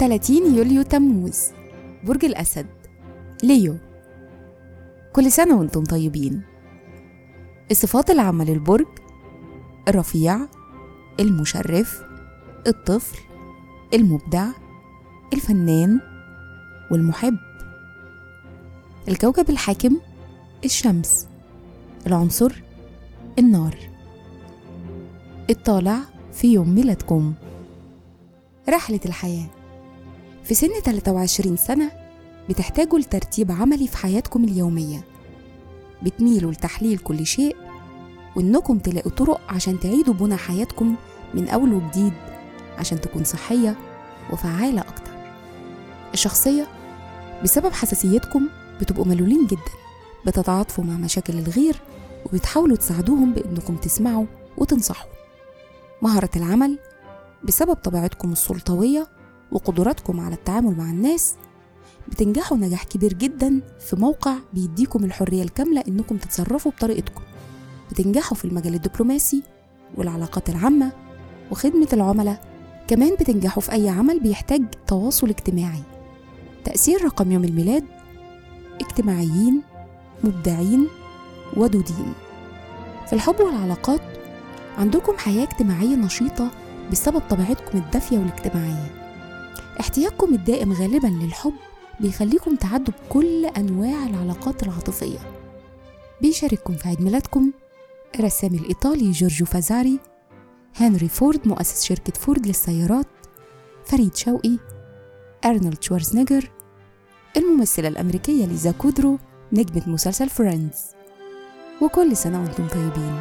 30 يوليو تموز. برج الأسد. ليو. كل سنة وأنتم طيبين. الصفات العامة للبرج الرفيع المشرف الطفل المبدع الفنان والمحب. الكوكب الحاكم الشمس. العنصر النار. الطالع في يوم ميلادكم. رحلة الحياة. في سن 23 سنة بتحتاجوا لترتيب عملي في حياتكم اليومية. بتميلوا لتحليل كل شيء وإنكم تلاقوا طرق عشان تعيدوا بناء حياتكم من أول وجديد عشان تكون صحية وفعالة أكتر. الشخصية بسبب حساسيتكم بتبقوا ملولين جدا بتتعاطفوا مع مشاكل الغير وبتحاولوا تساعدوهم بإنكم تسمعوا وتنصحوا. مهارة العمل بسبب طبيعتكم السلطوية وقدراتكم على التعامل مع الناس بتنجحوا نجاح كبير جدا في موقع بيديكم الحرية الكاملة إنكم تتصرفوا بطريقتكم. بتنجحوا في المجال الدبلوماسي والعلاقات العامة وخدمة العملاء. كمان بتنجحوا في أي عمل بيحتاج تواصل اجتماعي. تأثير رقم يوم الميلاد اجتماعيين مبدعين ودودين. في الحب والعلاقات عندكم حياة اجتماعية نشيطة بسبب طبيعتكم الدافية والاجتماعية. احتياجكم الدائم غالبا للحب بيخليكم تعدوا بكل أنواع العلاقات العاطفية. بيشارككم في عيد ميلادكم الرسام الإيطالي جورجو فازاري هنري فورد مؤسس شركة فورد للسيارات فريد شوقي أرنولد شوارزنيجر الممثلة الأمريكية ليزا كودرو نجمة مسلسل Friends. وكل سنة وأنتم طيبين.